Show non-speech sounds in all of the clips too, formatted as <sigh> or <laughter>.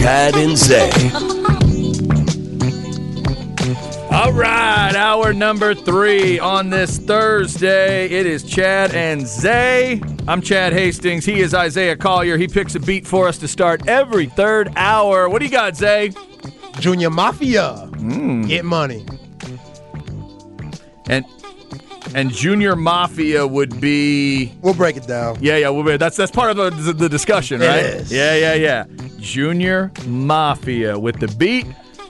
Chad and Zay. All right, hour number three on this Thursday. It is Chad and Zay. I'm Chad Hastings. He is Isaiah Collier. He picks a beat for us to start every third hour. What do you got, Zay? Junior Mafia. Hmm. Get money. And and Junior Mafia would be We'll break it down. yeah yeah we'll be, that's that's part of the, the discussion right is. yeah yeah yeah Junior Mafia with the beat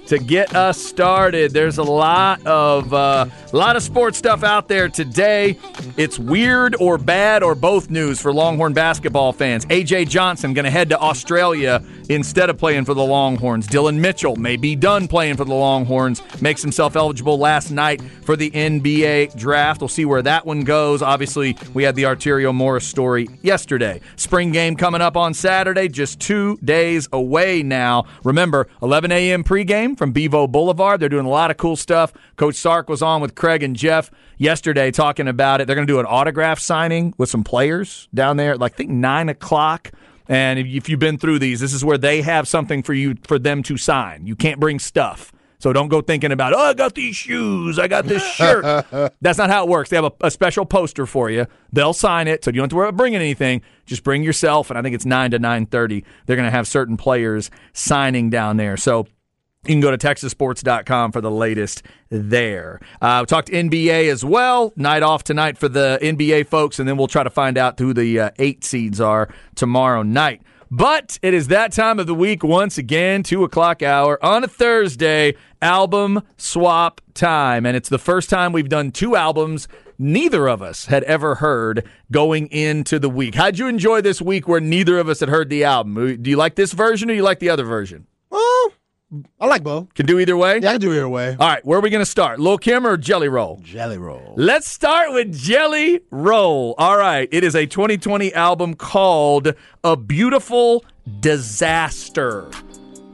to get us started. There's a lot of uh, a lot of sports stuff out there today. It's weird or bad or both news for Longhorn basketball fans. AJ Johnson going to head to Australia instead of playing for the Longhorns. Dillon Mitchell may be done playing for the Longhorns. Makes himself eligible last night for the NBA draft. We'll see where that one goes. Obviously, we had the Arterio Morris story yesterday. Spring game coming up on Saturday, just two days away now. Remember, 11 a.m. pregame from Bevo Boulevard. They're doing a lot of cool stuff. Coach Sark was on with Craig and Jeff yesterday talking about it. They're going to do an autograph signing with some players down there like I think nine o'clock. And if- if you've been through these, this is where they have something for you for them to sign. You can't bring stuff. So don't go thinking about, oh, I got these shoes, I got this shirt. <laughs> That's not how it works. They have a, a special poster for you. They'll sign it, so you don't have to worry about bringing anything. Just bring yourself, and I think it's nine to nine thirty. They're going to have certain players signing down there. So you can go to texassports.com for the latest there. Uh, we talked NBA as well. Night off tonight for the NBA folks, and then we'll try to find out who the uh, eight seeds are tomorrow night. But it is that time of the week once again, 2 o'clock hour on a Thursday, album swap time. And it's the first time we've done two albums neither of us had ever heard going into the week. How'd you enjoy this week where neither of us had heard the album? Do you like this version or you like the other version? I like both. Can do either way? Yeah, I can do it either way. All right, where are we going to start? Lil Kim or Jelly Roll? Jelly roll. Let's start with Jelly Roll. All right, it is a 2020 album called A Beautiful Disaster.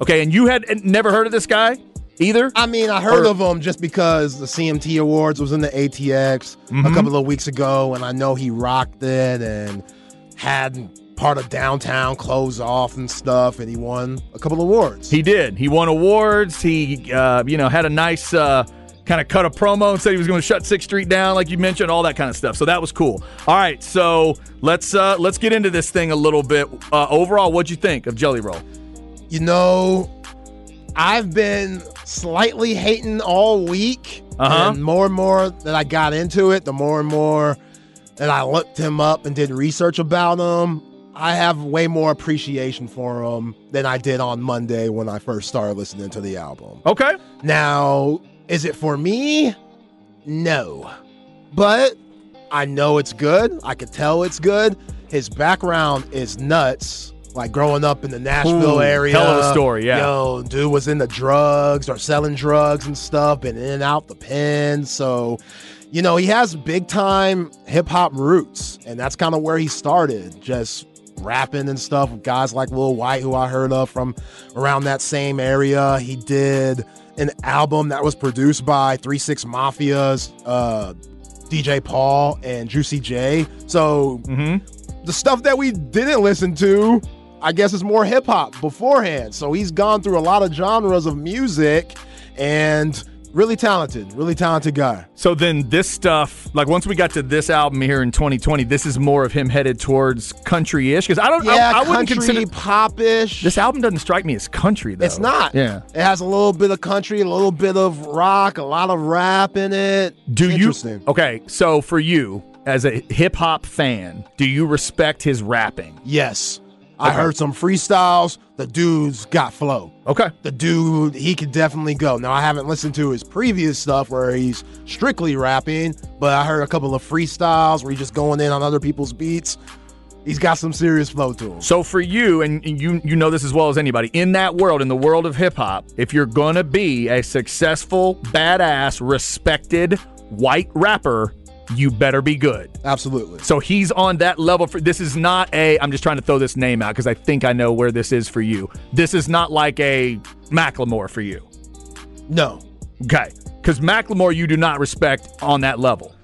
Okay, and you had never heard of this guy either? I mean, I heard Or- of him just because the CMT Awards was in the ATX a mm-hmm. couple of weeks ago, and I know he rocked it and had part of downtown closed off and stuff, and he won a couple of awards. He did. He won awards. He, uh, you know, had a nice uh, kind of cut a promo and said he was going to shut Sixth Street down, like you mentioned, all that kind of stuff. So that was cool. All right, so let's uh, let's get into this thing a little bit. Uh, overall, what'd you think of Jelly Roll? you know, I've been slightly hating all week. Uh-huh. And more and more that I got into it, the more and more that I looked him up and did research about him, I have way more appreciation for him than I did on Monday when I first started listening to the album. Okay. Now, is it for me? No. But I know it's good. I could tell it's good. His background is nuts. Like growing up in the Nashville Ooh, area. hell of a story, yeah. Yo, dude was into drugs or selling drugs and stuff, been in and out the pen. So, you know, he has big time hip hop roots. And that's kind of where he started. Just rapping and stuff with guys like Lil Wyte, who I heard of from around that same area. He did an album that was produced by Three Six Mafia's uh, DJ Paul and Juicy J. So the stuff that we didn't listen to, I guess, is more hip hop beforehand. So he's gone through a lot of genres of music and really talented, really talented guy. So then this stuff, like once we got to this album here in 2020, this is more of him headed towards country-ish because I don't, Yeah, I, I wouldn't consider pop-ish. this album doesn't strike me as country though. It's not. Yeah. It has a little bit of country, a little bit of rock, a lot of rap in it. Do you? Interesting. Okay, so for you as a hip hop fan, do you respect his rapping? Yes. I heard some freestyles. The dude's got flow. Okay. The dude, he could definitely go. Now, I haven't listened to his previous stuff where he's strictly rapping, but I heard a couple of freestyles where he's just going in on other people's beats. He's got some serious flow to him. So for you, and you you know this as well as anybody, in that world, in the world of hip hop, if you're gonna be a successful, badass, respected white rapper, you better be good. Absolutely. So he's on that level. For this is not a. I'm just trying to throw this name out because I think I know where this is for you. This is not like a Macklemore for you. No. Okay, because Macklemore you do not respect on that level.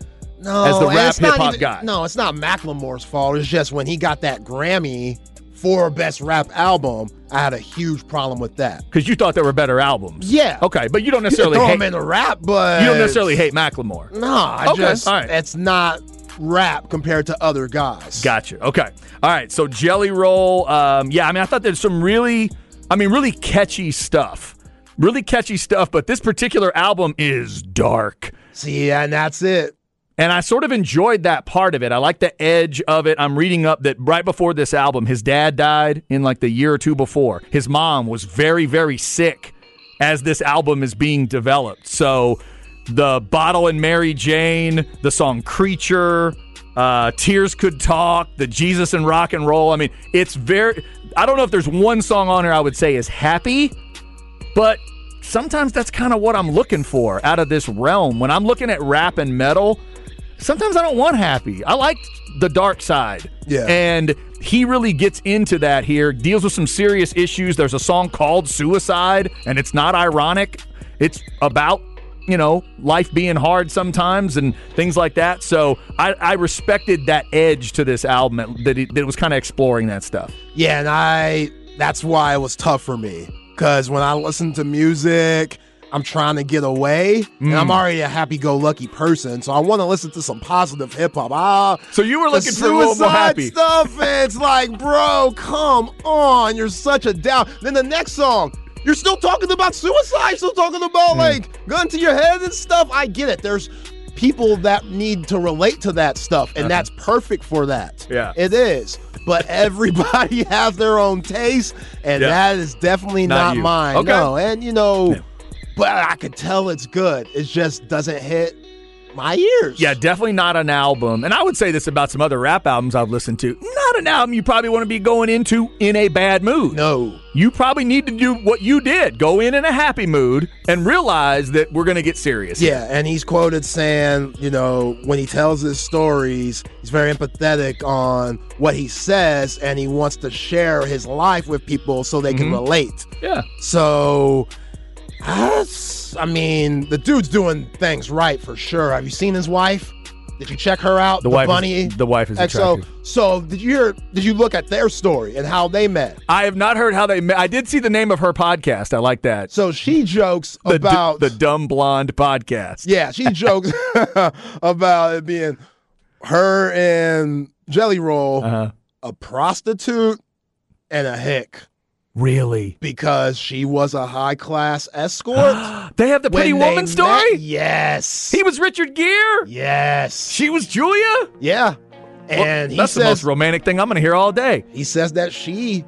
No, As the rap hip-hop guy. No, it's not Macklemore's fault. It's just when he got that Grammy for Best Rap Album, I had a huge problem with that. Because you thought there were better albums. Yeah. Okay, but you don't You necessarily throw hate. him in the rap, but you don't necessarily hate Macklemore. No, I Okay, just all right. it's not rap compared to other guys. Gotcha. Okay. All right. So Jelly Roll. Um, yeah. I mean, I thought there's some really, I mean, really catchy stuff. Really catchy stuff. But this particular album is dark. See, and that's it. And I sort of enjoyed that part of it. I like the edge of it. I'm reading up that right before this album, his dad died in like the year or two before. His mom was very, very sick as this album is being developed. So the Bottle and Mary Jane, the song Creature, uh, Tears Could Talk, the Jesus and Rock and Roll. I mean, it's very, I don't know if there's one song on here I would say is happy, but sometimes that's kind of what I'm looking for out of this realm. When I'm looking at rap and metal, sometimes I don't want happy. I like the dark side. Yeah. And he really gets into that here, deals with some serious issues. There's a song called Suicide, and it's not ironic. It's about, you know, life being hard sometimes and things like that. So I, I respected that edge to this album that it, that it was kind of exploring that stuff. Yeah, and I that's why it was tough for me. Cause when I listen to music, I'm trying to get away. And I'm already a happy go lucky person. So I want to listen to some positive hip hop. Ah So you were looking for a little more happy. stuff. It's like, bro, come on. You're such a down. Then the next song, you're still talking about suicide, still talking Hmm. about like gun to your head and stuff. I get it. There's people that need to relate to that stuff, and that's perfect for that. Uh-huh. Yeah. It is. But <laughs> everybody <laughs> has their own taste, and Yeah. that is definitely Not not, mine. Okay. No. And you know, but I could tell it's good. It just doesn't hit my ears. Yeah, definitely not an album. And I would say this about some other rap albums I've listened to. Not an album you probably want to be going into in a bad mood. No. You probably need to do what you did go in in a happy mood and realize that we're going to get serious. Yeah, and he's quoted saying, you know, when he tells his stories, he's very empathetic on what he says and he wants to share his life with people so they can Mm-hmm. relate. Yeah. So, that's, I mean, the dude's doing things right for sure. Have you seen his wife? Did you check her out? The, wife bunny. is, the wife is attractive. So, did you hear? Did you look at their story and how they met? I have not heard how they met. I did see the name of her podcast. I like that. So she jokes The, d- about the Dumb Blonde podcast. Yeah, she <laughs> jokes <laughs> about it being her and Jelly Roll, Uh-huh. a prostitute and a hick, Really? because she was a high class escort. <gasps> They have the Pretty When they Woman story? met- yes. He was Richard Gere? yes. She was Julia? yeah. Well, And he that's the most says romantic thing I'm going to hear all day. he says that she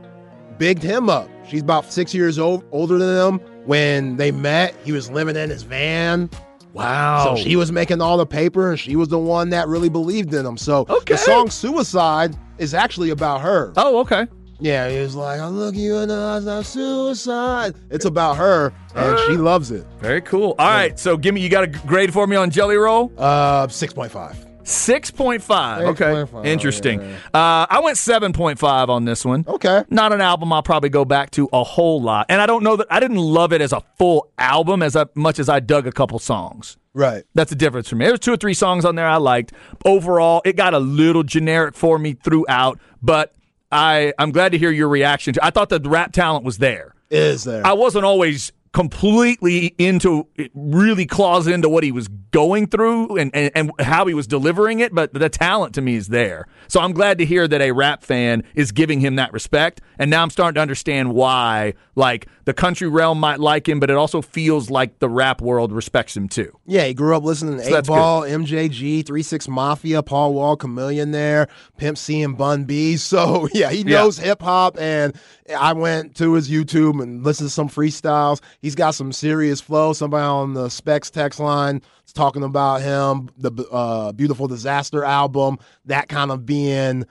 bigged him up. She's about six years old, older than him. When they met, he was living in his van. Wow. So she was making all the paper, and she was the one that really believed in him. So Okay. the song "Suicide" is actually about her. oh, okay. Yeah, he was like, "I look you in the eyes, I'm suicide." It's about her, and she loves it. Very cool. All right, so give me. You got a grade for me on Jelly Roll? Uh, six point five. Six point five. Okay, 6.5, interesting. yeah. Uh, I went seven point five on this one. Okay. Not an album I'll probably go back to a whole lot, and I don't know that I didn't love it as a full album as I, much as I dug a couple songs. Right. That's the difference for me. There's two or three songs on there I liked. Overall, it got a little generic for me throughout, but I I'm glad to hear your reaction. to I thought the rap talent was there. Is there? I wasn't always completely into really claws into what he was going through and, and, and how he was delivering it, but the talent to me is there. So I'm glad to hear that a rap fan is giving him that respect. And now I'm starting to understand why, like, the country realm might like him, but it also feels like the rap world respects him too. Yeah, he grew up listening to So 8 that's Ball, MJG, 3 6 Mafia, Paul Wall, Chamillionaire, Pimp C, and Bun B. <laughs> So, yeah, he Yeah. knows hip hop. And I went to his YouTube and listened to some freestyles. He's got some serious flow. Somebody on the Specs text line is talking about him, the uh, Beautiful Disaster album, that kind of being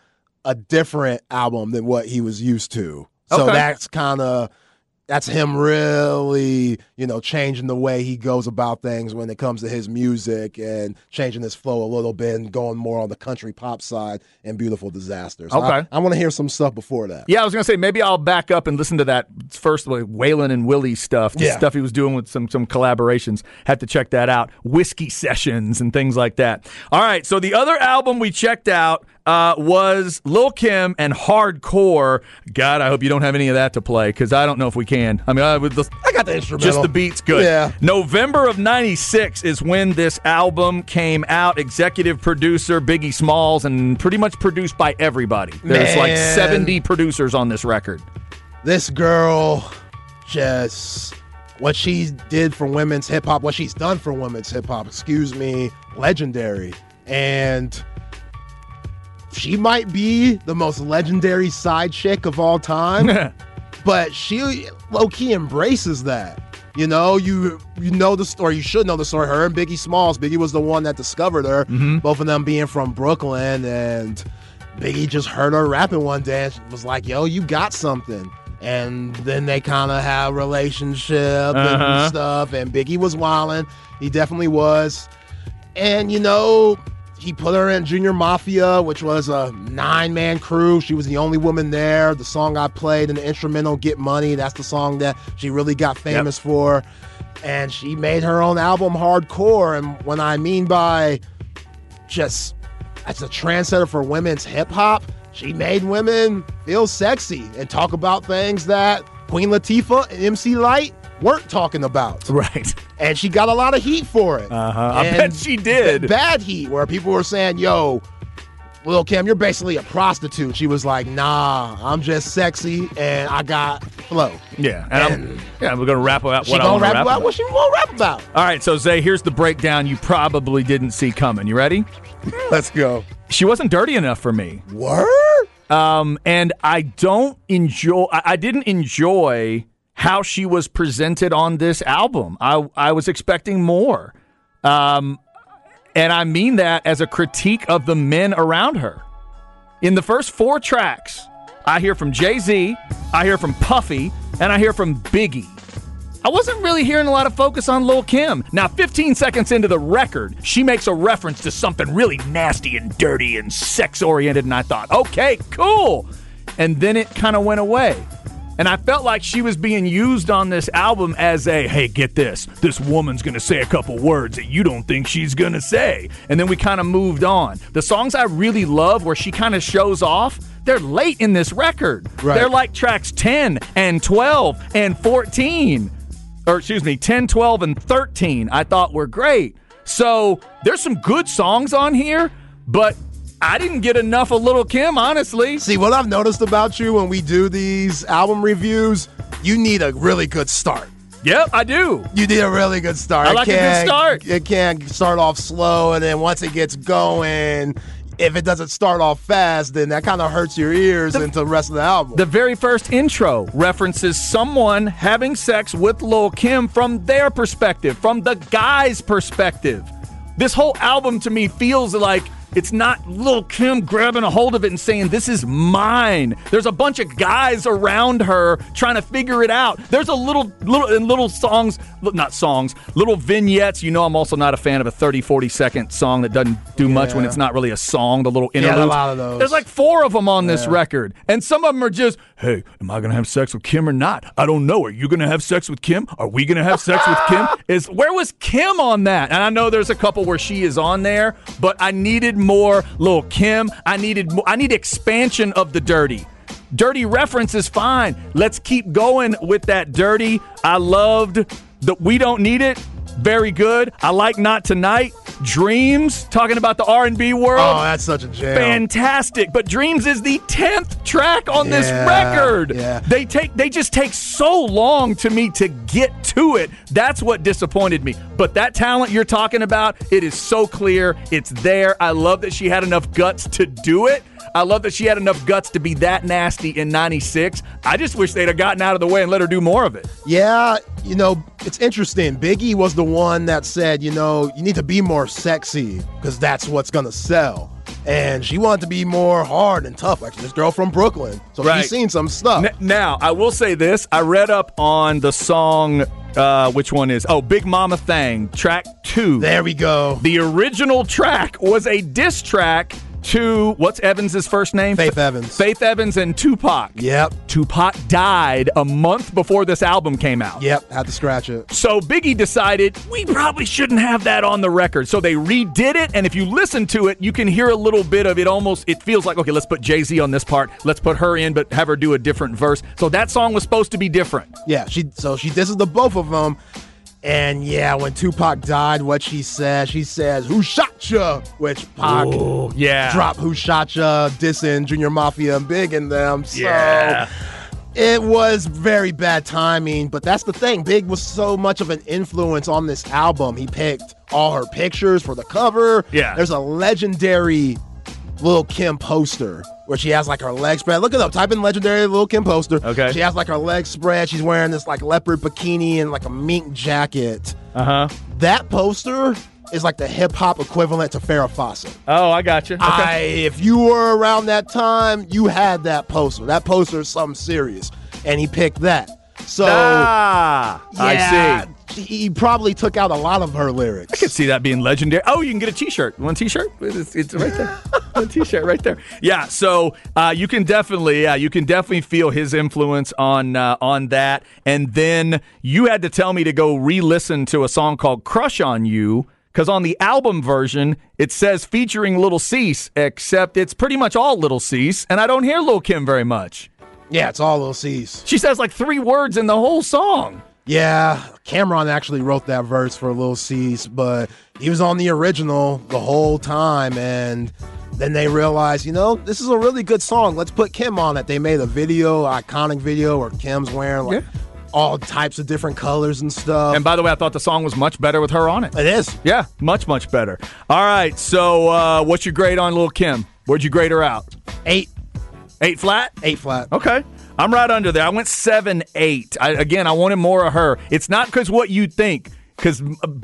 a different album than what he was used to. So Okay. that's kind of that's him really, you know, changing the way he goes about things when it comes to his music and changing his flow a little bit and going more on the country pop side and Beautiful Disaster. So Okay. I, want to hear some stuff before that. Yeah, I was gonna say maybe I'll back up and listen to that first like Waylon and Willie stuff, the Yeah. stuff he was doing with some some collaborations. Have to check that out. Whiskey sessions and things like that. All right, so the other album we checked out uh, was Lil Kim and Hardcore. God, I hope you don't have any of that to play because I don't know if we can. I mean, I just, I got the instrumental. just the beats good. Yeah. November of 96 is when this album came out. Executive producer Biggie Smalls and pretty much produced by everybody. There's like 70 producers on this record. This girl just what she did for women's hip hop, what she's done for women's hip hop, excuse me, legendary. And she might be the most legendary side chick of all time. <laughs> but she low key embraces that. You know, you you know the story. You should know the story. Her and Biggie Smalls. Biggie was the one that discovered her. Both of them being from Brooklyn, and Biggie just heard her rapping one day and was like, "Yo, you got something." And then they kind of had a relationship Uh-huh. and stuff. And Biggie was wilding. He definitely was. And you know, he put her in Junior Mafia, which was a nine man crew. She was the only woman there. The song I played in the instrumental, Get Money, that's the song that she really got famous for. And she made her own album, Hardcore. And when I mean by just, that's a trendsetter for women's hip hop, she made women feel sexy and talk about things that Queen Latifah and MC Lyte weren't talking about Right. And she got a lot of heat for it. Uh-huh. I bet she did. Bad heat, where people were saying, "Yo, Lil Kim, you're basically a prostitute." She was like, "Nah, I'm just sexy and I got flow." Yeah. And, I'm, And- yeah, we're going to wrap about She what I gonna want to rap rap about about. what she gonna rap about. All right, so Zay, here's the breakdown you probably didn't see coming. You ready? <laughs> Let's go. She wasn't dirty enough for me. Word. Um, and I don't enjoy. I, I didn't enjoy how she was presented on this album. I I was expecting more, um, and I mean that as a critique of the men around her. In the first four tracks, I hear from Jay Z, I hear from Puffy, and I hear from Biggie. I wasn't really hearing a lot of focus on Lil Kim. Now, 15 seconds into the record, she makes a reference to something really nasty and dirty and sex oriented, and I thought, okay, cool. And then it kind of went away. And I felt like she was being used on this album as a, hey, get this, this woman's gonna say a couple words that you don't think she's gonna say. And then we kind of moved on. The songs I really love where she kind of shows off, they're late in this record. Right. They're like tracks 10 and 12 and 14 or excuse me, 10, 12, and 13, I thought were great. So there's some good songs on here, but I didn't get enough of Little Kim, honestly. See what I've noticed about you when we do these album reviews, you need a really good start. Yep, I do. You need a really good start. I It like a good start. It can't start off slow, and then once it gets going, if it doesn't start off fast, then that kind of hurts your ears into the rest of the album. The very first intro references someone having sex with Lil Kim from their perspective, from the guy's perspective. This whole album to me feels like it's not Lil Kim grabbing a hold of it and saying, This is mine. There's a bunch of guys around her trying to figure it out. There's a little, little, in little songs, not songs, little vignettes. You know, I'm also not a fan of a 30, 40 second song that doesn't do much when it's not really a song, the little Yeah, a lot of those. There's like four of them on this record. And some of them are just, hey, am I going to have sex with Kim or not? I don't know. Are you going to have sex with Kim? Are we going to have sex with Kim? <laughs> Is Where was Kim on that? And I know there's a couple where she is on there, but I needed more Lil Kim. I needed more, I need expansion of the dirty. Dirty reference is fine. Let's keep going with that dirty. I loved the We Don't Need It. Very good. I like Not Tonight. Dreams, talking about the R&B world. Oh, that's such a jam. Fantastic, but Dreams is the tenth track on this record. yeah. They take they just take so long to me to get to it. That's what disappointed me. But that talent you're talking about, it is so clear. It's there. I love that she had enough guts to do it. I love that she had enough guts to be that nasty in '96. I just wish they'd have gotten out of the way and let her do more of it. Yeah, you know, it's interesting. Biggie was the one that said, you know, you need to be more sexy because that's what's going to sell. And she wanted to be more hard and tough, like this girl from Brooklyn. So Right. she's seen some stuff. N- Now, I will say this. I read up on the song, uh, which one is? Oh, Big Mama Thang, track two. there we go. The original track was a diss track to what's Evans' first name? Faith Evans. Faith Evans and Tupac. Yep. Tupac died a month before this album came out. Yep. Had to scratch it. So Biggie decided we probably shouldn't have that on the record. So they redid it, and if you listen to it, you can hear a little bit of it. Almost, it feels like okay, let's put Jay Z on this part, let's put her in, but have her do a different verse. So that song was supposed to be different. Yeah, she so she this is the both of them. And yeah, when Tupac died, what she said, she says, Who shot ya? Which Pac yeah. dropped Who shot ya, dissing Junior Mafia and Big in them. So Yeah. it was very bad timing, but that's the thing. Big was so much of an influence on this album. He picked all her pictures for the cover. Yeah. There's a legendary Lil Kim poster where she has like her legs spread. Look it up. Type in legendary Lil Kim poster. Okay. She has like her legs spread. She's wearing this like leopard bikini and like a mink jacket. Uh huh. That poster is like the hip hop equivalent to Farrah Fawcett. Oh, I got you. I, if you were around that time, you had that poster. That poster is something serious, and he picked that. So ah, yeah, I see. He probably took out a lot of her lyrics. I could see that being legendary. Oh, you can get a T-shirt. One T-shirt. It's, it's right there. <laughs> One T-shirt right there. Yeah. So uh, you can definitely, yeah, you can definitely feel his influence on uh, on that. And then you had to tell me to go re-listen to a song called "Crush on You." Because on the album version, it says featuring Little Cease, except it's pretty much all Little Cease, and I don't hear Lil Kim very much. Yeah, it's all Lil Cease. She says like three words in the whole song. Yeah, Cameron actually wrote that verse for Lil Cease, but he was on the original the whole time, and then they realized, you know, this is a really good song. Let's put Kim on it. They made a video, iconic video, where Kim's wearing like Yeah. all types of different colors and stuff. And by the way, I thought the song was much better with her on it. it is. Yeah, much, much better. All right, so uh, what's your grade on Lil Kim? Where'd you grade her out? Eight, Eight flat? eight flat. Okay. I'm right under there. I went seven, eight. I, again, I wanted more of her. It's not because what you think, because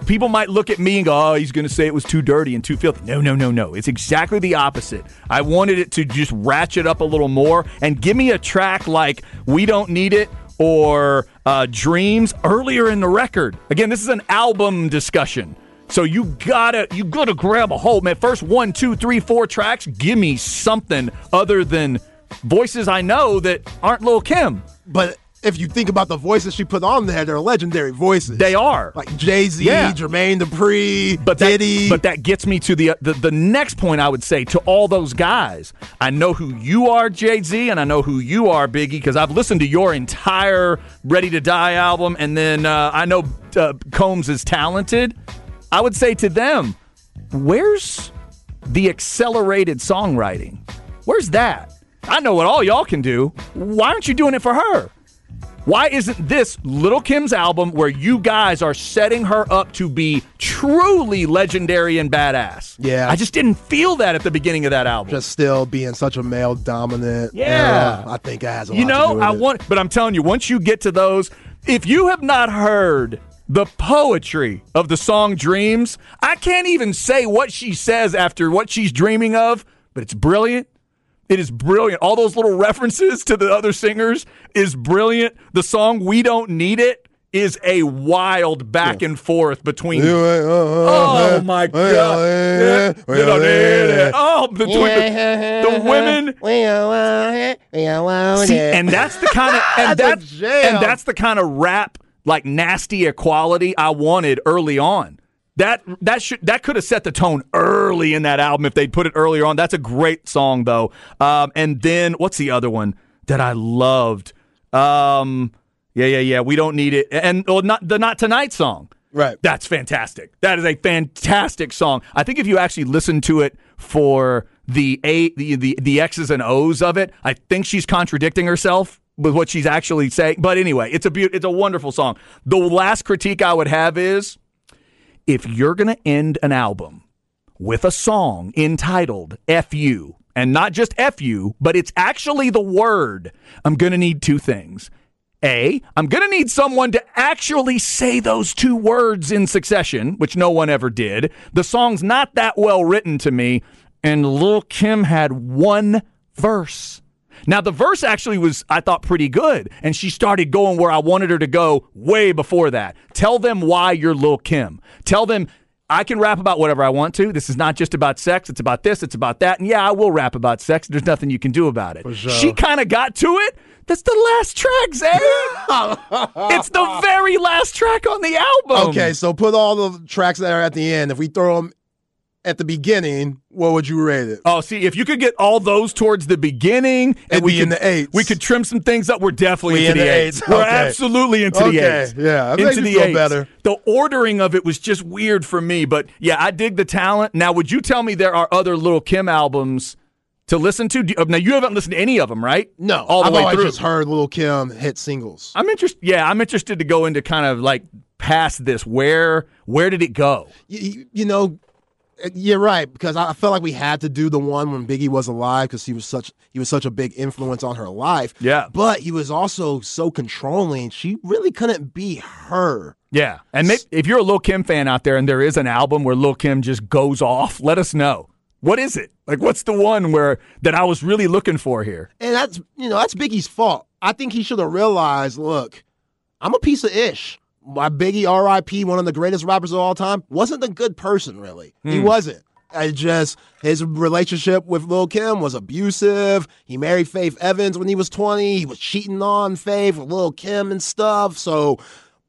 people might look at me and go, oh, he's going to say it was too dirty and too filthy. No, no, no, no. It's exactly the opposite. I wanted it to just ratchet up a little more and give me a track like We Don't Need It or uh, Dreams earlier in the record. Again, this is an album discussion. So you gotta you gotta grab a hold, man. First one, two, three, four tracks. Give me something other than voices I know that aren't Lil Kim. But if you think about the voices she put on there, they're legendary voices. They are. like Jay Z, Yeah. Jermaine Dupri, But that, Diddy. but that gets me to the, the the next point. I would say to all those guys, I know who you are, Jay Z, and I know who you are, Biggie, because I've listened to your entire "Ready to Die" album, and then uh, I know uh, Combs is talented. I would say to them, where's the accelerated songwriting? Where's that? I know what all y'all can do. Why aren't you doing it for her? Why isn't this Little Kim's album where you guys are setting her up to be truly legendary and badass? Yeah. I just didn't feel that at the beginning of that album. just still being such a male dominant. Yeah. era, I think it has a you know, I it. want, but I'm telling you, once you get to those, if you have not heard the poetry of the song Dreams, I can't even say what she says after what she's dreaming of, but it's brilliant. It is brilliant. All those little references to the other singers is brilliant. The song We Don't Need It is a wild back and forth between Oh my god! Yeah, you don't need it. Oh, between the, the women. See, and that's the kind of <laughs> and That's a that's jam. and that's the kind of rap like nasty equality I wanted early on. That that should that could have set the tone early in that album if they'd put it earlier on. That's a great song though. Um, and then what's the other one that I loved? Um, yeah, yeah, yeah. We don't need it. And well, not the not tonight song. Right. That's fantastic. That is a fantastic song. I think if you actually listen to it for the a the the, the X's and O's of it, I think she's contradicting herself with what she's actually saying. But anyway, it's a be- it's a wonderful song. The last critique I would have is if you're going to end an album with a song entitled "Fu" and not just "Fu," but it's actually the word, I'm going to need two things. A, I'm going to need someone to actually say those two words in succession, which no one ever did. The song's not that well written to me, and Lil Kim had one verse. Now, the verse actually was, I thought, pretty good, and she started going where I wanted her to go way before that. Tell them why you're Lil Kim. Tell them I can rap about whatever I want to. This is not just about sex. It's about this. It's about that. And yeah, I will rap about sex. There's nothing you can do about it. sure. She kind of got to it. That's the last track, Zay. <laughs> it's the very last track on the album. Okay, so put all the tracks that are at the end. If we throw them at the beginning, what would you rate it? Oh, see, if you could get all those towards the beginning, and It'd we could in the eights. we could trim some things up. We're definitely We into in the the eights. eights. We're Okay. absolutely into the Okay, eights. yeah, that into the eights. better. The ordering of it was just weird for me, but yeah, I dig the talent. Now, would you tell me there are other Little Kim albums to listen to? Now, you haven't listened to any of them, right? No, all the I've way through. just heard Little Kim hit singles. I'm interested. Yeah, I'm interested to go into kind of like past this. Where where did it go? you, you know, you're right because I felt like we had to do the one when Biggie was alive because he was such he was such a big influence on her life. Yeah. but he was also so controlling. She really couldn't be her. Yeah, and may- if you're a Lil Kim fan out there, and there is an album where Lil Kim just goes off, let us know. What is it? Like, what's the one where that I was really looking for here? And that's you know that's Biggie's fault. I think he should have realized. Look, I'm a piece of ish. My Biggie, R.I.P., one of the greatest rappers of all time, wasn't a good person. Really, he wasn't. I just his relationship with Lil Kim was abusive. He married Faith Evans when he was 20. He was cheating on Faith with Lil Kim and stuff. So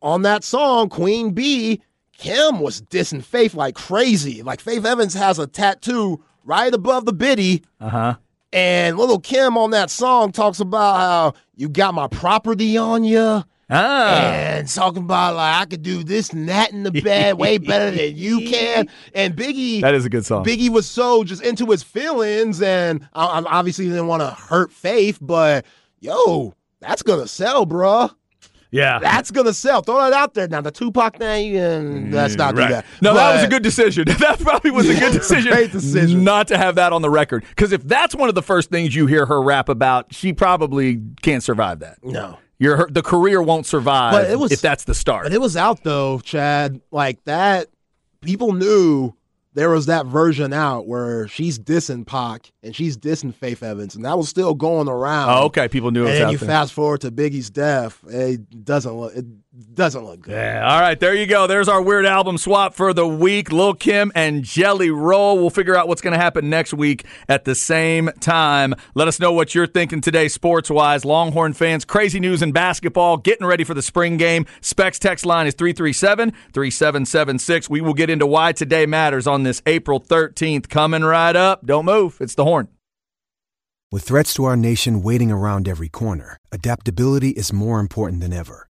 on that song, Queen Bee, Kim was dissing Faith like crazy. Like Faith Evans has a tattoo right above the biddy. Uh huh. And little Kim on that song talks about how you got my property on you. Ah, And talking about like I could do this and that in the bed way better than you can. And Biggie, <laughs> that is a good song. Biggie was so just into his feelings, and I, I obviously didn't want to hurt Faith, but yo, that's gonna sell, bruh. yeah, That's gonna sell. Throw that out there now. The Tupac thing, and let's not Right. do that. No, that was a good decision. <laughs> that probably was a good decision. great decision. Not to have that on the record, because if that's one of the first things you hear her rap about, she probably can't survive that. No. Your her, the career won't survive But it was- if that's the start. But it was out though, Chad. Like that, people knew there was that version out where she's dissing Pac and she's dissing Faith Evans, and that was still going around. oh, okay, people knew it And was then out you there. fast forward to Biggie's death, it doesn't look it doesn't look good. Yeah. All right. There you go. There's our weird album swap for the week. Lil Kim and Jelly Roll. We'll figure out what's going to happen next week at the same time. Let us know what you're thinking today, sports wise. Longhorn fans, crazy news in basketball, getting ready for the spring game. Specs text line is 337 3776. We will get into why today matters on this April 13th. Coming right up. Don't move. It's the horn. With threats to our nation waiting around every corner, adaptability is more important than ever.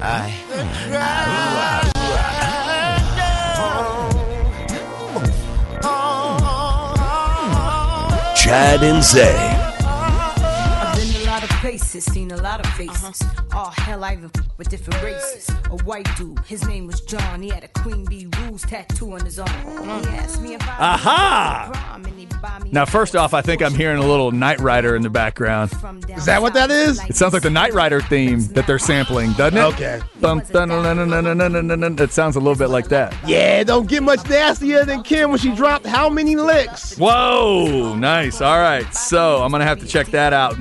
I, Chad and Zay places, seen a lot of faces. Uh-huh. Oh hell, I even with different races. A white dude, his name was John. He had a Queen Bee Rules tattoo on his arm. He uh-huh. asked me if I Aha! Now, first off, I think I'm hearing a little Knight Rider in the background. Is that what that is? It sounds like the Knight Rider theme that they're sampling, doesn't it? Okay. Dun, dun, dun, it sounds a little bit like that. Yeah, don't get much nastier than Kim when she dropped how many licks. Whoa, nice. All right, so I'm gonna have to check that out.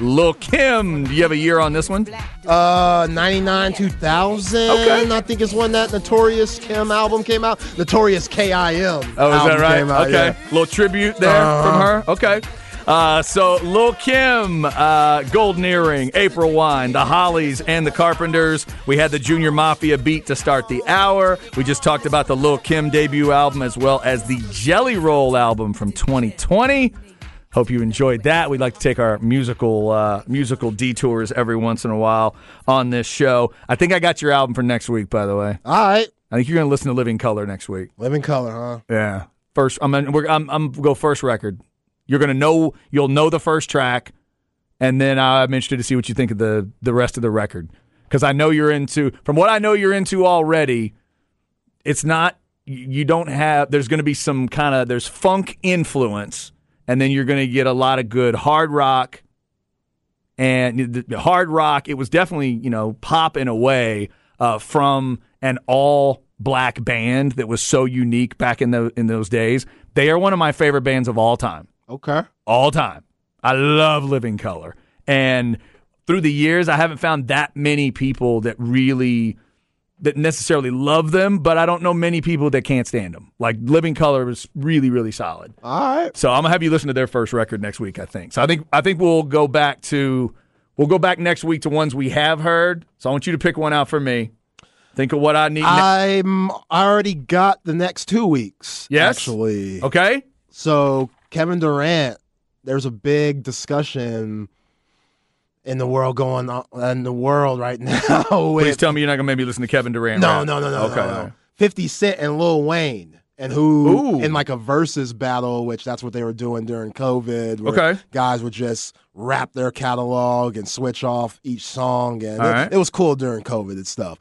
Lil Kim, do you have a year on this one? Uh, 99, 2000. Okay. I think is when that Notorious Kim album came out. Notorious K.I.M. Oh, is that right? out, okay. yeah. Little tribute there Uh-huh. from her. Okay. Uh, so Lil Kim, uh, Golden Earring, April Wine, the Hollies, and the Carpenters. We had the Junior Mafia beat to start the hour. We just talked about the Lil Kim debut album as well as the Jelly Roll album from 2020. Hope you enjoyed that. We'd like to take our musical uh, musical detours every once in a while on this show. I think I got your album for next week, by the way. All right. I think you're going to listen to Living Colour next week. Living Colour, huh? Yeah. First, I'm gonna, we're, I'm I'm go first record. You're gonna know you'll know the first track, and then I'm interested to see what you think of the the rest of the record because I know you're into. From what I know you're into already, it's not you you don't have. There's going to be some kind of there's funk influence, and then you're going to get a lot of good hard rock. And hard rock, it was definitely you know pop in a way uh, from an all black band that was so unique back in the in those days. They are one of my favorite bands of all time Okay. all time. I love Living Colour. And through the years, I haven't found that many people that really that necessarily love them, but I don't know many people that can't stand them. Like Living Colour was really, really solid. All right. So I'm gonna have you listen to their first record next week. I think. So I think I think we'll go back to we'll go back next week to ones we have heard. So I want you to pick one out for me. Think of what I need. I'm I already got the next two weeks. Yes? Actually. okay. So Kevin Durant, there's a big discussion in the world going on in the world right <laughs> now. Please With, tell me you're not gonna maybe listen to Kevin Durant. no, rap. no, no, no, Okay. no, no. Fifty Cent and Lil Wayne. And who Ooh. in like a versus battle, which that's what they were doing during COVID. where Okay. guys would just rap their catalog and switch off each song, and it, right. it was cool during COVID and stuff.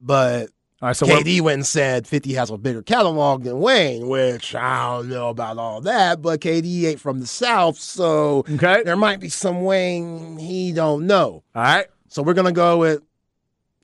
But All right. So KD went and said 50 has a bigger catalog than Wayne, which I don't know about all that, but KD ain't from the South, so Okay. there might be some Wayne he don't know. All right. So we're gonna go with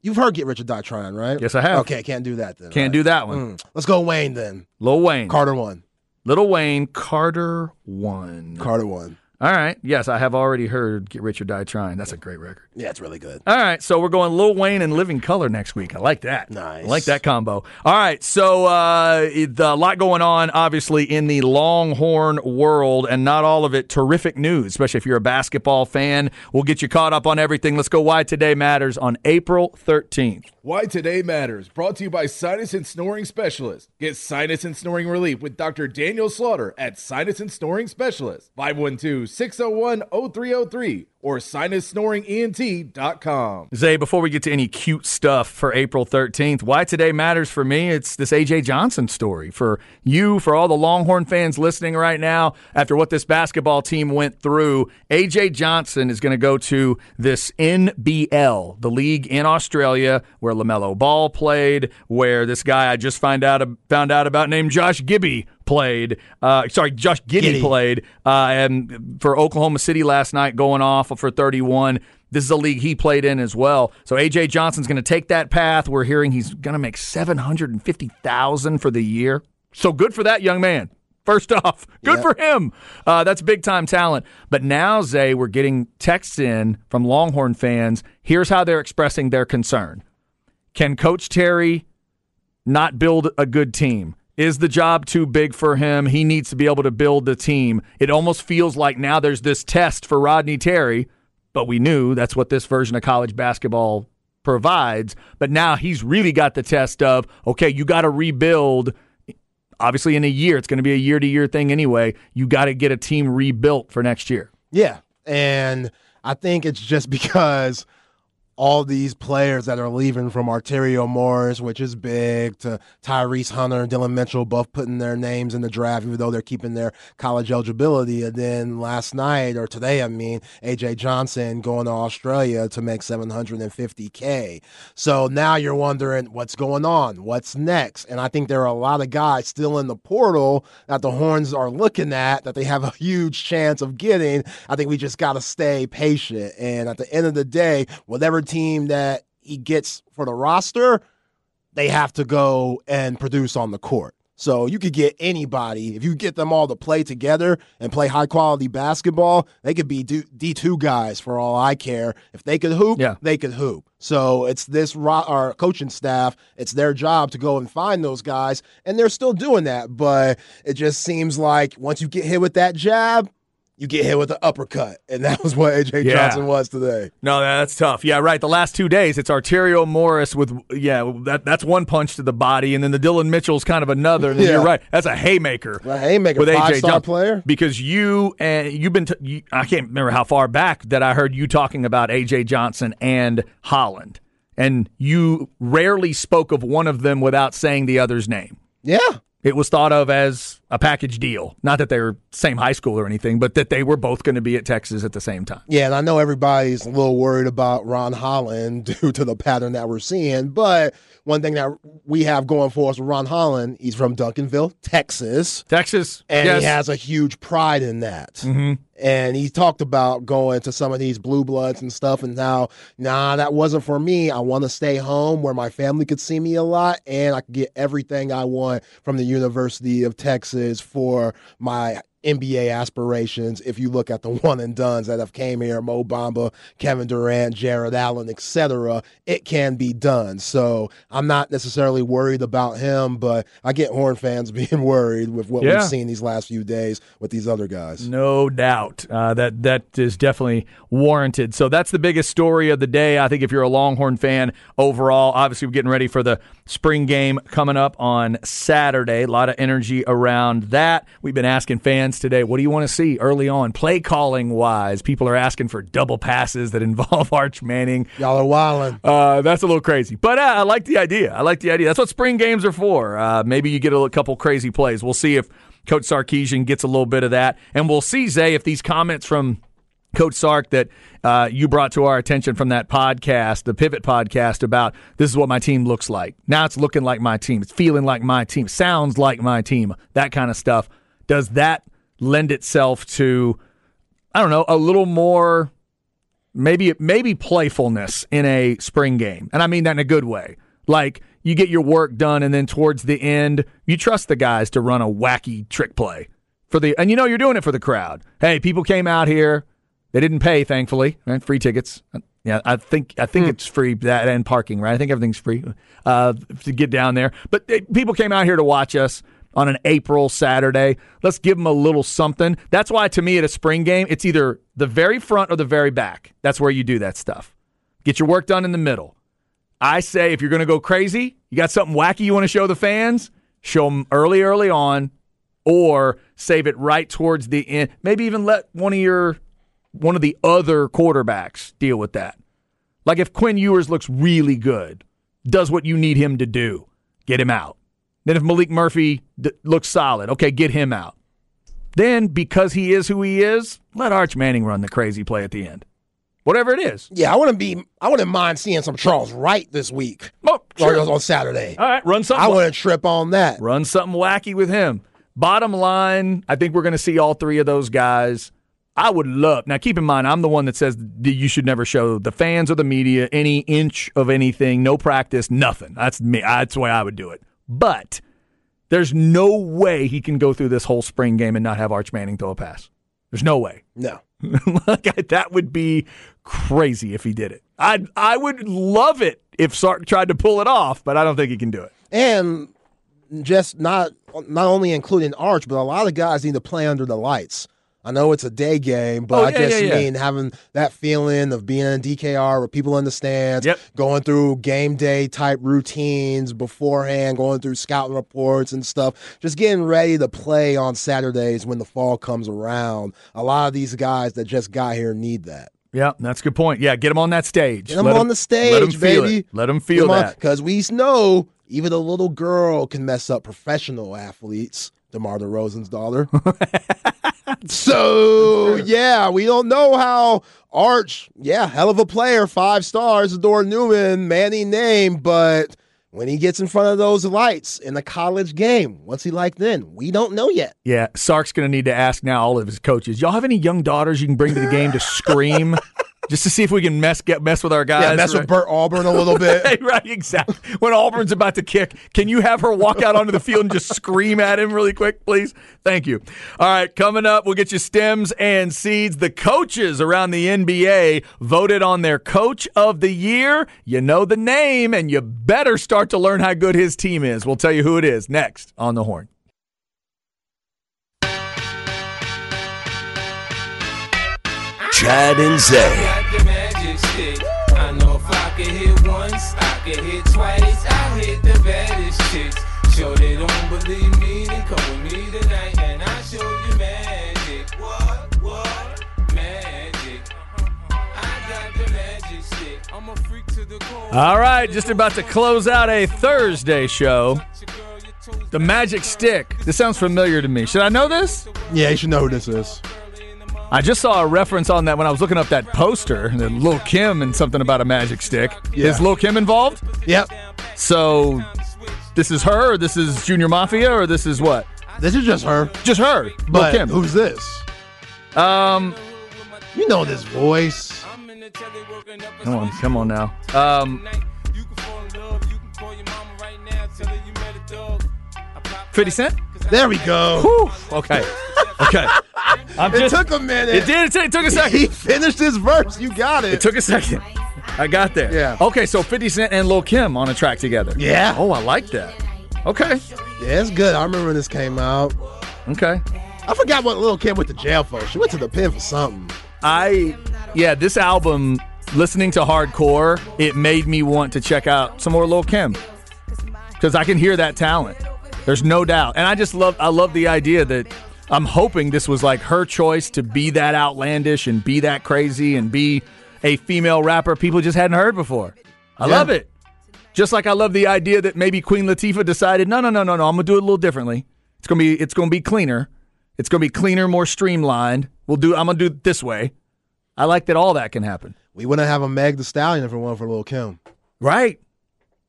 you've heard Get Rich or Die Trying, right? Yes, I have. Okay, can't do that then. Can't do that one. Mm. Let's go Wayne then. Lil Wayne. Carter one. Little Wayne, Carter one. Carter one. All right. Yes, I have already heard Get Rich or Die Trying. That's a great record. Yeah, it's really good. All right, so we're going Lil Wayne and Living Colour next week. I like that. Nice. I like that combo. All right, so uh, a lot going on, obviously, in the Longhorn world, and not all of it terrific news, especially if you're a basketball fan. We'll get you caught up on everything. Let's go Why Today Matters on April 13th. Why Today Matters, brought to you by Sinus and Snoring Specialist. Get sinus and snoring relief with Dr. Daniel Slaughter at Sinus and Snoring Specialist. 512 601 0303 or sinussnoringent.com. Zay, before we get to any cute stuff for April 13th, why today matters for me, it's this AJ Johnson story. For you, for all the Longhorn fans listening right now, after what this basketball team went through, AJ Johnson is going to go to this NBL, the league in Australia where LaMelo Ball played, where this guy I just find out found out about named Josh Gibby played. Uh, sorry, Josh Giddy, Giddey. played. Uh, and for Oklahoma City last night, going off for 31. This is a league he played in as well. So AJ Johnson's going to take that path. We're hearing he's going to make 750,000 for the year. So good for that young man. First <laughs> off, good for him. Uh, that's big time talent. But now, Zay, we're getting texts in from Longhorn fans. Here's how they're expressing their concern. Can Coach Terry not build a good team? Is the job too big for him? He needs to be able to build the team. It almost feels like now there's this test for Rodney Terry, but we knew that's what this version of college basketball provides. But now he's really got the test of okay, you got to rebuild. Obviously, in a year, it's going to be a year to year thing anyway. You got to get a team rebuilt for next year. Yeah. And I think it's just <laughs> because all these players that are leaving from Arterio Morris, which is big, to Tyrese Hunter Dillon Mitchell, both putting their names in the draft, even though they're keeping their college eligibility. And then last night, or today, I mean, AJ Johnson going to Australia to make 750K. So now you're wondering what's going on? What's next? And I think there are a lot of guys still in the portal that the Horns are looking at that they have a huge chance of getting. I think we just got to stay patient. And at the end of the day, whatever team that he gets for the roster, they have to go and produce on the court. So you could get anybody. If you get them all to play together and play high quality basketball, they could be D2 guys for all I care. If they could hoop, Yeah. they could hoop. So it's this ro- our coaching staff, it's their job to go and find those guys, and they're still doing that. But it just seems like once you get hit with that jab, you get hit with the uppercut. And that was what AJ Yeah. Johnson was today. No, that's tough. Yeah, right. The last two days, it's Arterio Morris with yeah, that that's one punch to the body, and then the Dillon Mitchell's kind of another. And Yeah. you're right. That's a haymaker. A haymaker, with AJ Johnson. player. Because you and you've been. T- you, I can't remember how far back that I heard you talking about AJ Johnson and Holland, and you rarely spoke of one of them without saying the other's name. Yeah. It was thought of as a package deal. Not that they were same high school or anything, but that they were both going to be at Texas at the same time. Yeah, and I know everybody's a little worried about Ron Holland <laughs> due to the pattern that we're seeing, but one thing that we have going for us with Ron Holland, he's from Duncanville, Texas, Texas, and yes. he has a huge pride in that. Mm-hmm. And he talked about going to some of these blue bloods and stuff, and now, nah, that wasn't for me. I want to stay home where my family could see me a lot, and I could get everything I want from the University of Texas for my NBA aspirations. If you look at the <laughs> one and duns that have came here, Mo Bamba, Kevin Durant, Jarrett Allen, etc., it can be done. So I'm not necessarily worried about him, but I get Horn fans <laughs> being worried with what Yeah. we've seen these last few days with these other guys. No doubt. Uh, that that is definitely warranted. So that's the biggest story of the day. I think if you're a Longhorn fan overall, obviously we're getting ready for the spring game coming up on Saturday. A lot of energy around that. We've been asking fans today, what do you want to see early on, play calling wise? People are asking for double passes that involve <laughs> Arch Manning. Y'all are wilding. Uh, that's a little crazy, but uh, I like the idea. I like the idea. That's what spring games are for. Uh, maybe you get a couple crazy plays. We'll see if Coach Sarkisian gets a little bit of that, and we'll see Zay if these comments from Coach Sark that uh, you brought to our attention from that podcast, the Pivot podcast, about this is what my team looks like. Now it's looking like my team. It's feeling like my team. Sounds like my team. That kind of stuff. Does that lend itself to, I don't know, a little more maybe maybe playfulness in a spring game, and I mean that in a good way. Like you get your work done, and then towards the end, you trust the guys to run a wacky trick play for the, and you know you're doing it for the crowd. Hey, people came out here, they didn't pay, thankfully, right? Free tickets. Yeah, I think I think it's free that and parking, right? I think everything's free uh, to get down there. But they, people came out here to watch us on an April Saturday. Let's give them a little something. That's why, to me, at a spring game, it's either the very front or the very back. That's where you do that stuff. Get your work done in the middle. I say if you're going to go crazy, you got something wacky you want to show the fans, show them early, early on, or save it right towards the end. Maybe even let one of your one of the other quarterbacks deal with that. Like if Quinn Ewers looks really good, does what you need him to do, get him out. Then if Malik Murphy d- looks solid, okay, get him out. Then because he is who he is, let Arch Manning run the crazy play at the end. Whatever it is. Yeah, I wouldn't be. I wouldn't mind seeing some Charles Wright this week Oh, sure. on Saturday. All right, run something. I wouldn't trip on that. Run something wacky with him. Bottom line, I think we're going to see all three of those guys. I would love. Now, keep in mind, I'm the one that says that you should never show the fans or the media any inch of anything, no practice, nothing. That's me. That's the way I would do it. But there's no way he can go through this whole spring game and not have Arch Manning throw a pass. There's no way. <laughs> No. like that would be crazy if he did it. I I would love it if Sark tried to pull it off, but I don't think he can do it. and just not not only including Arch, but a lot of guys need to play under the lights. I know it's a day game, but Oh, I yeah, just yeah, yeah. mean having that feeling of being in DKR where people understand, Yep. going through game day type routines beforehand, going through scouting reports and stuff, just getting ready to play on Saturdays when the fall comes around. A lot of these guys that just got here need that. Yeah, that's a good point. Yeah, get them on that stage. Get them Let on him- the stage, let feel baby. It. Let him feel that. Because we know even a little girl can mess up professional athletes. DeMar DeRozan's daughter. <laughs> <laughs> so, yeah, we don't know how Arch, yeah, hell of a player, five stars, Adore Newman, Manny name, but when he gets in front of those lights in a college game, what's he like then? We don't know yet. Yeah, Sark's going to need to ask now all of his coaches. Y'all have any young daughters you can bring to the game to <laughs> scream just to see if we can mess get mess with our guys. Yeah, mess with Bert Auburn a little bit. <laughs> right, exactly. When Auburn's about to kick, can you have her walk out onto the field and just scream at him really quick, please? Thank you. All right, coming up, we'll get you stems and seeds. The coaches around the NBA voted on their coach of the year. You know the name, and you better start to learn how good his team is. We'll tell you who it is next on the horn. Chad and Zay. got the magic stick. I know if I can hit once, I can hit twice. I hit the baddest chicks. Sure they don't believe me, then come with me tonight and I'll show you magic. What? What? Magic. I got the magic stick. I'm a freak to the core. All right, just about to close out a Thursday show. The Magic Stick. This sounds familiar to me. Should I know this? Yeah, you should know who this is. I just saw a reference on that when I was looking up that poster, the Lil Kim and something about a magic stick. Yeah. Is Lil Kim involved? Yep. So this is her, or this is Junior Mafia, or this is what? This is just her. Just her, But Lil Kim. who's this? Um, You know this voice. come on, come on now. Um, You can fall in love, you can call your mama right now, tell her you met a dog. 50 Cent? There we go. Whew. Okay. Okay. <laughs> I'm It just, took a minute. It did. It took- a He <laughs> finished his verse. You got it. It took a second. I got there. Yeah. Okay, so 50 Cent and Lil Kim on a track together. Yeah. Oh, I like that. Okay. Yeah, it's good. I remember when this came out. Okay. I forgot what Lil Kim went to jail for. She went to the pen for something. I yeah, this album, listening to hardcore, it made me want to check out some more Lil Kim because I can hear that talent. There's no doubt, and I just love I love the idea that I'm hoping this was like her choice to be that outlandish and be that crazy and be a female rapper people just hadn't heard before. I Yeah. love it. Just like I love the idea that maybe Queen Latifah decided, no, no, no, no, no, I'm gonna do it a little differently. It's gonna be it's gonna be cleaner. It's gonna be cleaner, more streamlined. We'll do I'm gonna do it this way. I like that all that can happen. We wouldn't have a Meg the Stallion if it weren't for Lil Kim. Right.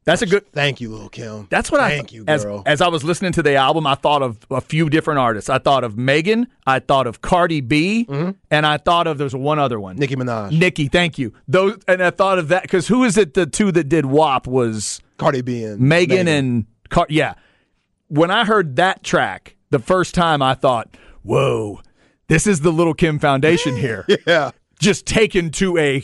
That's a good Thank you, Lil Kim. that's what I Thank you, girl. as I was listening to the album, I thought of a few different artists. I thought of Megan, I thought of Cardi B, and I thought of there's one other one. Mm-hmm. Nicki Minaj. Nicki, thank you. Those and I thought of that because who is it? The two that did WAP was Cardi B and Megan, and Car- yeah. When I heard that track the first time, I thought, "Whoa, this is the Little Kim Foundation <laughs> here." Yeah. Just taken to a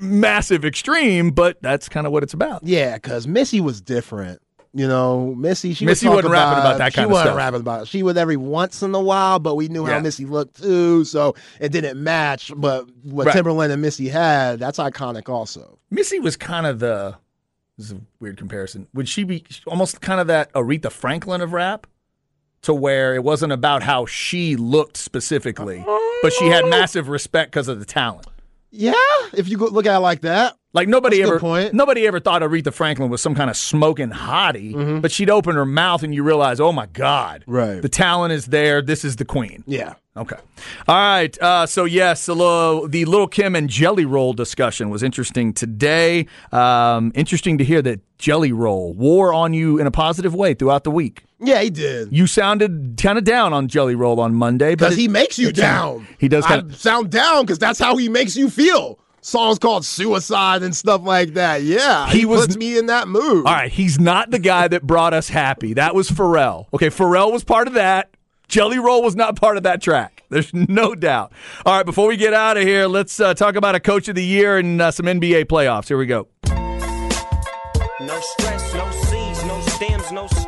massive extreme, but that's kind of what it's about. Yeah, because Missy was different. You know, Missy, she Missy wasn't rapping about that kind of stuff. She wasn't rapping about it. She would every once in a while, but we knew Yeah. how Missy looked too, so it didn't match. But what Right. Timbaland and Missy had, that's iconic also. Missy was kind of the. This is a weird comparison. Would she be almost kind of that Aretha Franklin of rap? To where it wasn't about how she looked specifically, but she had oh. massive respect because of the talent. Yeah, if you go look at it like that. Like nobody That's ever, point. nobody ever thought Aretha Franklin was some kind of smoking hottie, but she'd open her mouth and you realize, oh my god, Mm-hmm. Right. The talent is there. This is the queen. Yeah. Okay. All right. Uh, so, yes, the little, the little Kim and Jelly Roll discussion was interesting today. Um, interesting to hear that Jelly Roll wore on you in a positive way throughout the week. Yeah, he did. You sounded kind of down on Jelly Roll on Monday, Because he makes you down. He does kind of. sound down because that's how he makes you feel. Songs called suicide and stuff like that. Yeah, He he, was- puts me in that mood. All right, he's not the guy that brought us happy. That was Pharrell. Okay, Pharrell was part of that. Jelly Roll was not part of that track. There's no doubt. All right, before we get out of here, let's uh, talk about a coach of the year and uh, some NBA playoffs. Here we go. No stress, no seeds, no stems, no sticks.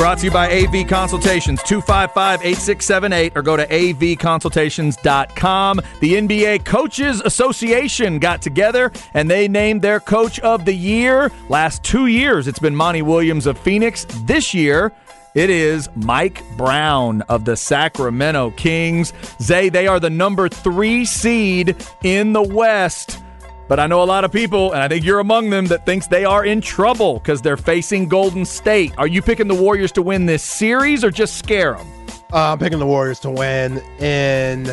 Brought to you by AV Consultations, 255 8678, or go to avconsultations.com. The NBA Coaches Association got together and they named their coach of the year. Last two years, it's been Monty Williams of Phoenix. This year, it is Mike Brown of the Sacramento Kings. Zay, they are the number three seed in the West. But I know a lot of people, and I think you're among them, that thinks they are in trouble because they're facing Golden State. Are you picking the Warriors to win this series or just scare them? Uh, I'm picking the Warriors to win in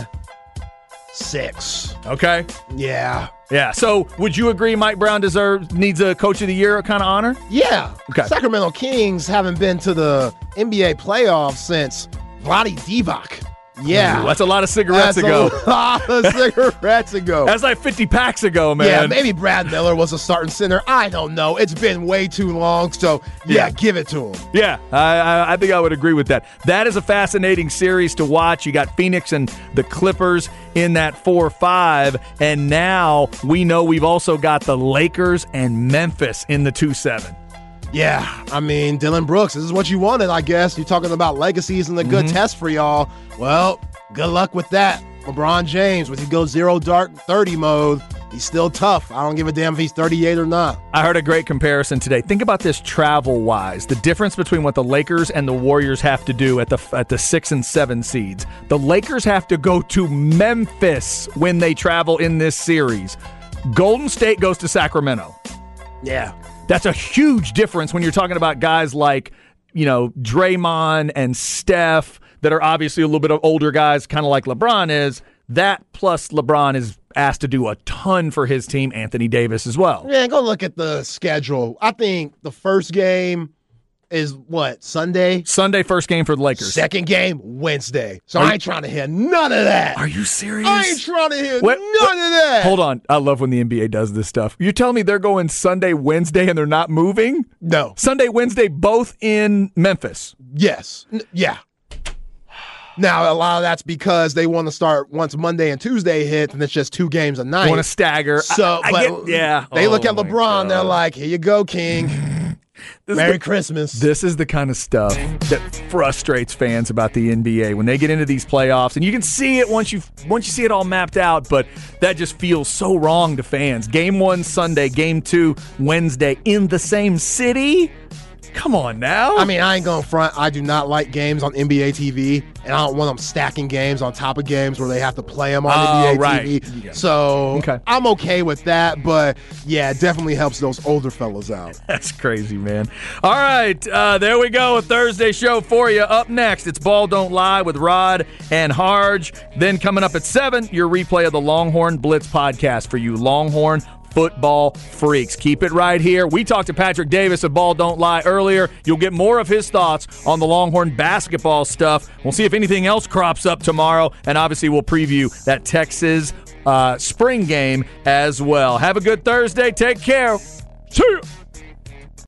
six. Okay. Yeah. Yeah. So would you agree Mike Brown deserves needs a coach of the year kind of honor? Yeah. Okay. Sacramento Kings haven't been to the NBA playoffs since Vlade Divac. Yeah. Ooh, that's a lot of cigarettes That's ago. a lot of <laughs> cigarettes ago. That's like 50 packs ago, man. Yeah, maybe Brad Miller was a starting center. I don't know. It's been way too long. So, yeah, Yeah. give it to him. Yeah, I, I, I think I would agree with that. That is a fascinating series to watch. You got Phoenix and the Clippers in that 4 5. And now we know we've also got the Lakers and Memphis in the 2 7. Yeah, I mean, Dillon Brooks, this is what you wanted, I guess. You're talking about legacies and the good Mm-hmm. test for y'all. Well, good luck with that. LeBron James, when he goes zero dark 30 mode, he's still tough. I don't give a damn if he's 38 or not. I heard a great comparison today. Think about this travel wise. The difference between what the Lakers and the Warriors have to do at the at the 6 and 7 seeds. The Lakers have to go to Memphis when they travel in this series. Golden State goes to Sacramento. Yeah. That's a huge difference when you're talking about guys like, you know, Draymond and Steph that are obviously a little bit of older guys, kind of like LeBron is. That plus LeBron is asked to do a ton for his team, Anthony Davis as well. Man, go look at the schedule. I think the first game is what, Sunday? Sunday first game for the Lakers. Second game, Wednesday. So Are I you- ain't trying to hear none of that. Are you serious? I ain't trying to hear What- none of that. Hold on. I love when the NBA does this stuff. You tell me they're going Sunday, Wednesday, and they're not moving? No. Sunday, Wednesday, both in Memphis. Yes. N- yeah. Now, a lot of that's because they want to start once Monday and Tuesday hit, and it's just two games a night. Want to stagger. So, I, I but get, yeah. they look Oh at my LeBron, they're like, here you go, King. <laughs> This is Merry the- Christmas. This is the kind of stuff that frustrates fans about the NBA when they get into these playoffs, and you can see it once you once you see it all mapped out. But that just feels so wrong to fans. Game one Sunday, game two Wednesday in the same city. Come on now. I mean, I ain't going front. I do not like games on NBA TV, and I don't want them stacking games on top of games where they have to play them on Oh, NBA right. TV. So Okay. I'm okay with that, but yeah, it definitely helps those older fellas out. <laughs> That's crazy, man. All right, uh, there we go. A Thursday show for you. Up next, it's Ball Don't Lie with Rod and Harge. Then coming up at 7, your replay of the Longhorn Blitz podcast for you Longhorn football freaks. Keep it right here. We talked to Patrick Davis of Ball Don't Lie earlier. You'll get more of his thoughts on the Longhorn basketball stuff. We'll see if anything else crops up tomorrow, and obviously we'll preview that Texas uh, spring game as well. Have a good Thursday. Take care. See.